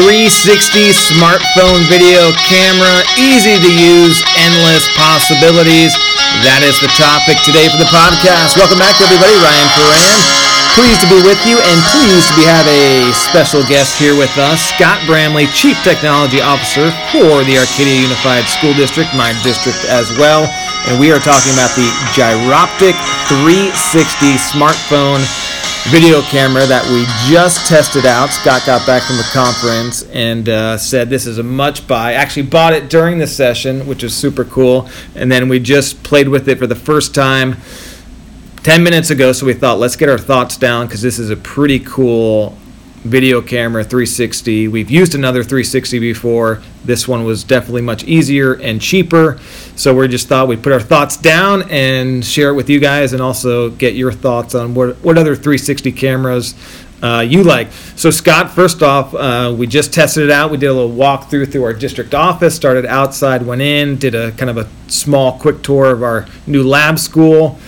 360 smartphone video camera, easy to use, endless possibilities. That is the topic today for the podcast. Welcome back, everybody. Ryan Ferran. Pleased to be with you and pleased to have a special guest here with us, Scott Bramley, Chief Technology Officer for the Arcadia Unified School District, my district as well. And we are talking about the Giroptic 360 smartphone video camera that we just tested out. Scott got back from the conference and uh, said this is a much buy. Actually, bought it during the session, which is super cool. And then we just played with it for the first time 10 minutes ago. So we thought, let's get our thoughts down because this is a pretty cool video camera 360. We've used another 360 before. This one was definitely much easier and cheaper. So we just thought we'd put our thoughts down and share it with you guys and also get your thoughts on what, what other 360 cameras uh, you like. So, Scott, first off, uh, we just tested it out. We did a little walkthrough through our district office, started outside, went in, did a kind of a small quick tour of our new lab school.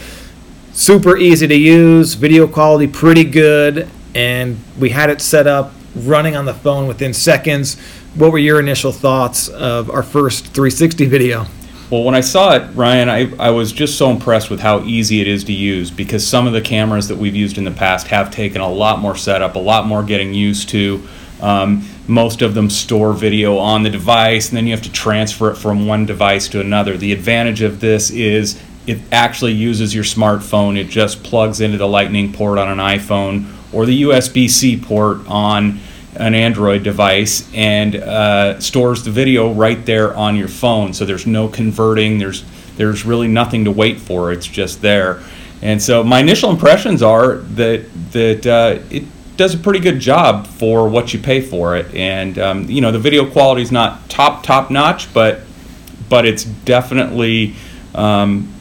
Super easy to use, video quality pretty good, and we had it set up running on the phone within seconds. What were your initial thoughts of our first 360 video? Well, when I saw it, Ryan, I, I was just so impressed with how easy it is to use because some of the cameras that we've used in the past have taken a lot more setup, a lot more getting used to. Um, most of them store video on the device, and then you have to transfer it from one device to another. The advantage of this is it actually uses your smartphone. It just plugs into the Lightning port on an iPhone or the USB C port on an Android device and uh, stores the video right there on your phone. So there's no converting. There's there's really nothing to wait for. It's just there. And so my initial impressions are that that uh, it does a pretty good job for what you pay for it. And um, you know the video quality is not top top notch, but but it's definitely um,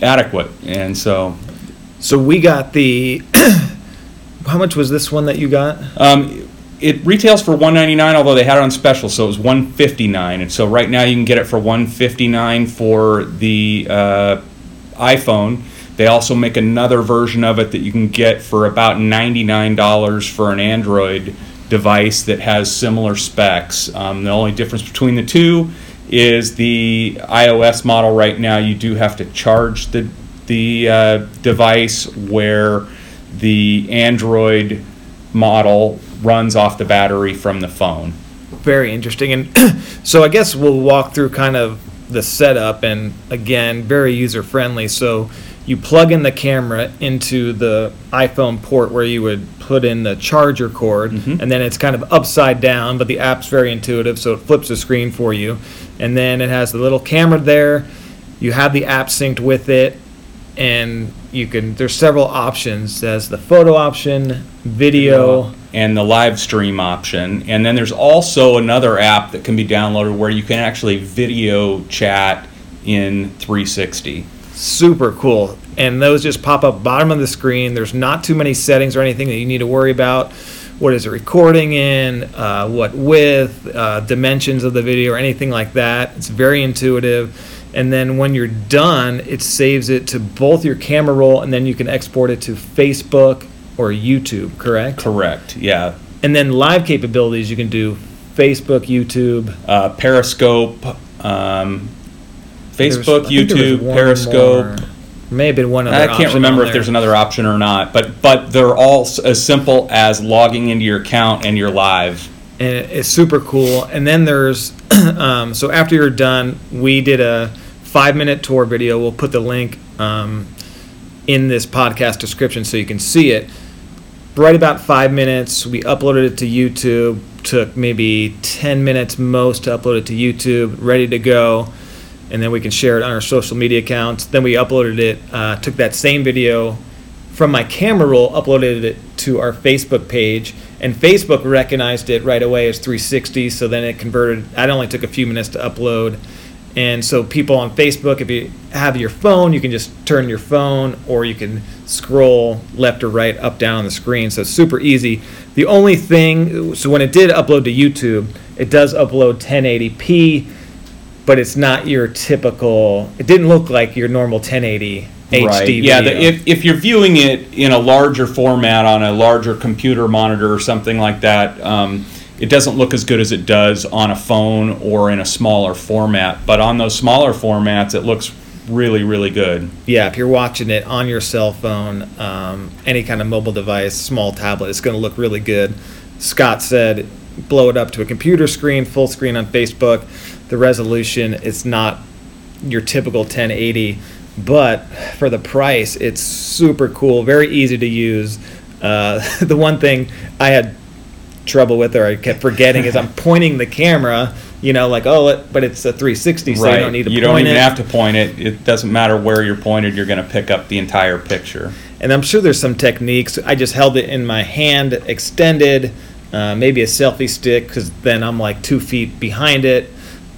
adequate. And so So we got the. How much was this one that you got? um, it retails for 199 although they had it on special so it was 159 and so right now you can get it for 159 for the uh, iphone. They also make another version of it that you can get for about $99 for an android device that has similar specs. Um, the only difference between the two is the ios model right now you do have to charge the, the uh, device where the android model runs off the battery from the phone. Very interesting. And so I guess we'll walk through kind of the setup and again, very user friendly. So you plug in the camera into the iPhone port where you would put in the charger cord Mhm. and then it's kind of upside down, but the app's very intuitive so it flips the screen for you. And then it has the little camera there. You have the app synced with it and you can there's several options. There's the photo option, video, and the live stream option. And then there's also another app that can be downloaded where you can actually video chat in 360. super cool. And those just pop up bottom of the screen. There's not too many settings or anything that you need to worry about. What is it recording in? Uh, what width? Uh, dimensions of the video or anything like that. It's very intuitive and then when you're done it saves it to both your camera roll and then you can export it to facebook or youtube correct Correct, yeah. and then live capabilities you can do facebook youtube Uh, Periscope, um, Facebook, I think there was YouTube, Periscope. more. may have been one other I can't remember if there's another option or not, but but they're all s- as simple as logging into your account and you're live. and it- it's super cool. And then there's um, so after you're done, we did a five minute tour video. We'll put the link um, in this podcast description so you can see it. Right about five minutes, we uploaded it to YouTube. Took maybe ten minutes most to upload it to YouTube. Ready to go, and then we can share it on our social media accounts. Then we uploaded it. Uh, took that same video from my camera roll, uploaded it to our Facebook page, and Facebook recognized it right away as 360. So then it converted. That only took a few minutes to upload, and so people on Facebook, if you have your phone, you can just turn your phone, or you can scroll left or right, up down on the screen. So it's super easy. The only thing, so when it did upload to YouTube, it does upload 1080p, but it's not your typical. It didn't look like your normal 1080 HD Yeah, video. the, if, if you're viewing it in a larger format on a larger computer monitor or something like that, um, it doesn't look as good as it does on a phone or in a smaller format. But on those smaller formats, it looks really, really good. Yeah, if you're watching it on your cell phone, um, any kind of mobile device, small tablet, it's going to look really good. Scott said, blow it up to a computer screen, full screen on Facebook. The resolution, it's not your typical 1080, but for the price, it's super cool, very easy to use. Uh, the one thing I had trouble with, or I kept forgetting, is I'm pointing the camera. You know, like oh, but it's a 360, so you don't need to you point don't even it. have to point it. It doesn't matter where you're pointed. You're going to pick up the entire picture. and I'm sure there's some techniques. I just held it in my hand, extended, uh, maybe a selfie stick, because then I'm like two feet behind it.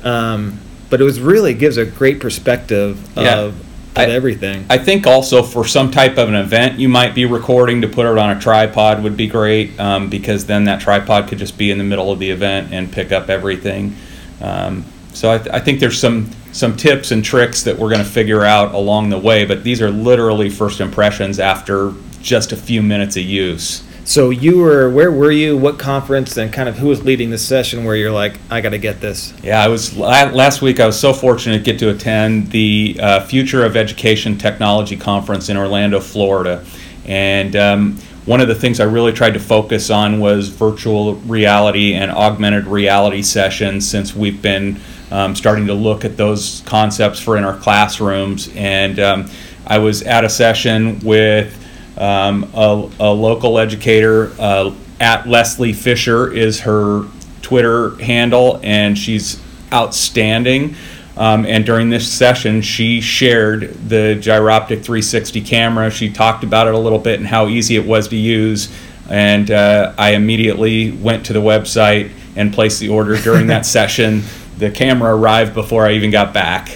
Um, but it was really gives a great perspective Yeah. of, of I- everything. I think also for some type of an event you might be recording to put it on a tripod would be great um, because then that tripod could just be in the middle of the event and pick up everything. Um, so I, th- I think there's some some tips and tricks that we're going to figure out along the way, but these are literally first impressions after just a few minutes of use. So you were where were you? What conference and kind of who was leading the session where you're like, I got to get this. Yeah, I was last week. I was so fortunate to get to attend the uh, Future of Education Technology Conference in Orlando, Florida, and um, one of the things I really tried to focus on was virtual reality and augmented reality sessions. Since we've been um, starting to look at those concepts for in our classrooms, and um, I was at a session with um, a, a local educator uh, at Leslie Fisher is her Twitter handle, and she's outstanding. Um, and during this session, she shared the Giroptic 360 camera. She talked about it a little bit and how easy it was to use. And uh, I immediately went to the website and placed the order during that session. The camera arrived before I even got back.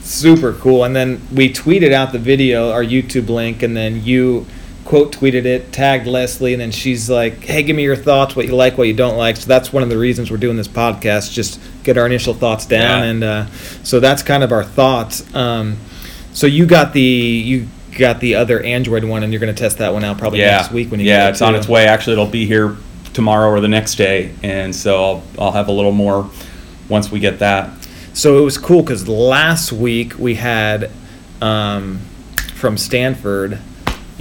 Super cool. And then we tweeted out the video, our YouTube link, and then you quote tweeted it, tagged Leslie, and then she's like, "Hey, give me your thoughts, what you like, what you don't like." So that's one of the reasons we're doing this podcast, just get our initial thoughts down, Yeah. and uh, so that's kind of our thoughts. Um, so you got the you got the other Android one, and you're going to test that one out probably yeah, next week when you yeah, get it it's on its way. Actually, it'll be here tomorrow or the next day, and so I'll I'll have a little more once we get that. So it was cool because last week we had um, from Stanford.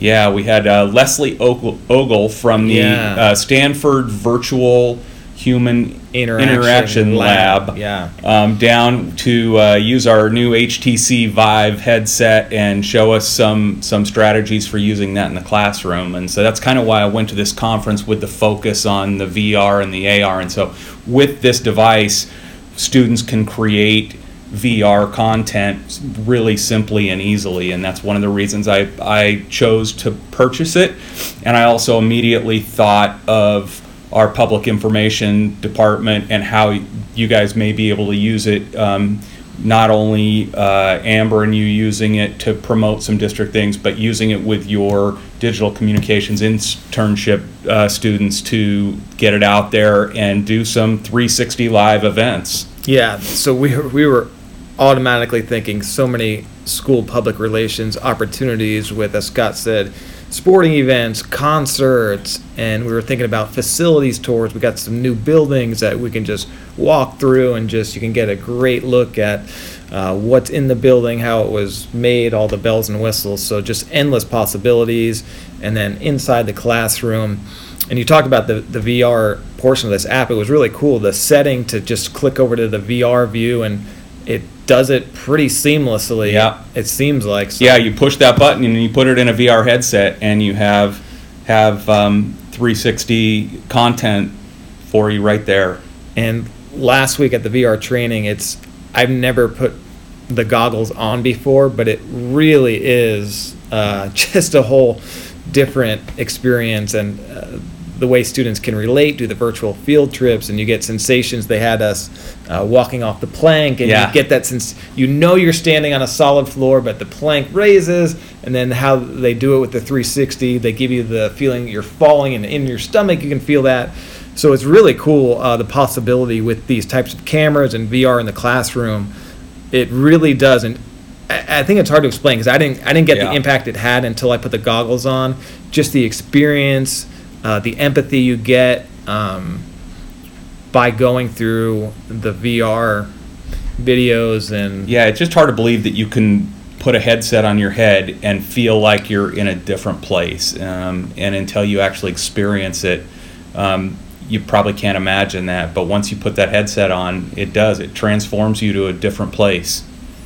Yeah, we had uh, Leslie Ogle, Ogle from the Yeah. uh, Stanford Virtual Human Interaction Interaction Lab, Lab, yeah. um, down to uh, use our new HTC Vive headset and show us some some strategies for using that in the classroom. And so that's kind of why I went to this conference with the focus on the VR and the AR. And so with this device, students can create VR content really simply and easily, and that's one of the reasons I, I chose to purchase it. And I also immediately thought of our public information department and how you guys may be able to use it. Um, not only uh, Amber and you using it to promote some district things, but using it with your digital communications internship uh, students to get it out there and do some 360 live events. Yeah, so we we were automatically thinking so many school public relations opportunities with, as Scott said, sporting events, concerts, and we were thinking about facilities tours. We got some new buildings that we can just walk through and just you can get a great look at uh, what's in the building, how it was made, all the bells and whistles. So just endless possibilities. And then inside the classroom, and you talked about the, the VR portion of this app. It was really cool. The setting to just click over to the VR view and it does it pretty seamlessly. Yeah. It seems like. So. Yeah, you push that button and you put it in a VR headset, and you have have um, 360 content for you right there. And last week at the VR training, it's I've never put the goggles on before, but it really is uh, just a whole different experience and uh, the way students can relate, do the virtual field trips, and you get sensations. They had us uh, walking off the plank, and Yeah. you get that sense. You know you're standing on a solid floor, but the plank raises, and then how they do it with the 360, they give you the feeling you're falling, and in your stomach you can feel that. So it's really cool uh, the possibility with these types of cameras and VR in the classroom. It really does, and I, I think it's hard to explain because I didn't I didn't get Yeah. the impact it had until I put the goggles on. Just the experience, uh, the empathy you get. Um, by going through the VR videos and Yeah, it's just hard to believe that you can put a headset on your head and feel like you're in a different place. Um, and until you actually experience it, um, you probably can't imagine that. But once you put that headset on, it does. It transforms you to a different place.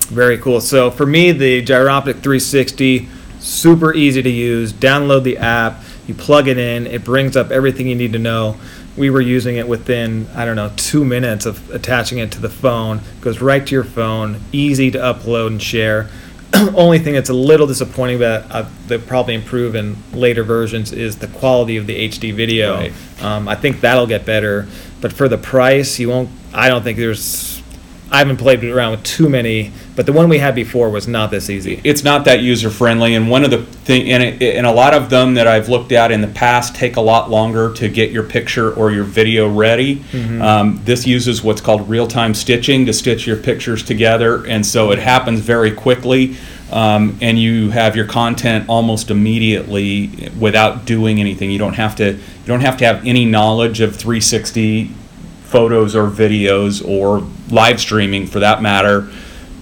Very cool. So for me, the Giroptic 360, super easy to use. Download the app, you plug it in, it brings up everything you need to know. We were using it within, I don't know, two minutes of attaching it to the phone. It Goes right to your phone, easy to upload and share. Only thing that's a little disappointing, uh, they'll probably improve in later versions, is the quality of the HD video. Right. Um, I think that'll get better, but for the price, you won't. I don't think there's. I haven't played around with too many, but the one we had before was not this easy. it's not that user friendly and one of the thing and, it, and a lot of them that i've looked at in the past take a lot longer to get your picture or your video ready. Um, this uses what's called real-time stitching to stitch your pictures together and so it happens very quickly um, and you have your content almost immediately without doing anything. You don't have to you don't have to have any knowledge of 360 photos or videos or live streaming for that matter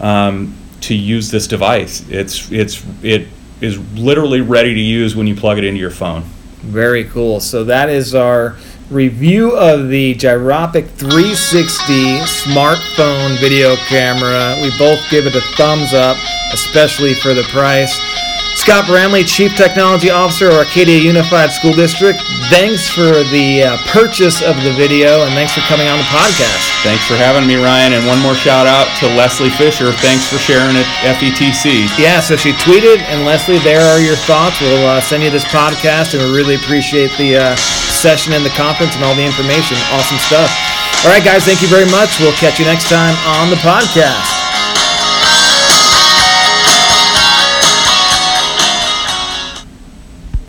um, to use this device. It's it's it is literally ready to use when you plug it into your phone. Very cool. So that is our review of the Giroptic 360 smartphone video camera. We both give it a thumbs up, especially for the price. Scott Bramley, Chief Technology Officer of Arcadia Unified School District. Thanks for the uh, purchase of the video and thanks for coming on the podcast. Thanks for having me, Ryan. And one more shout out to Leslie Fisher. Thanks for sharing it, FETC. Yeah, so she tweeted, and Leslie, there are your thoughts. We'll uh, send you this podcast, and we really appreciate the uh, session and the conference and all the information. Awesome stuff. All right, guys, thank you very much. We'll catch you next time on the podcast.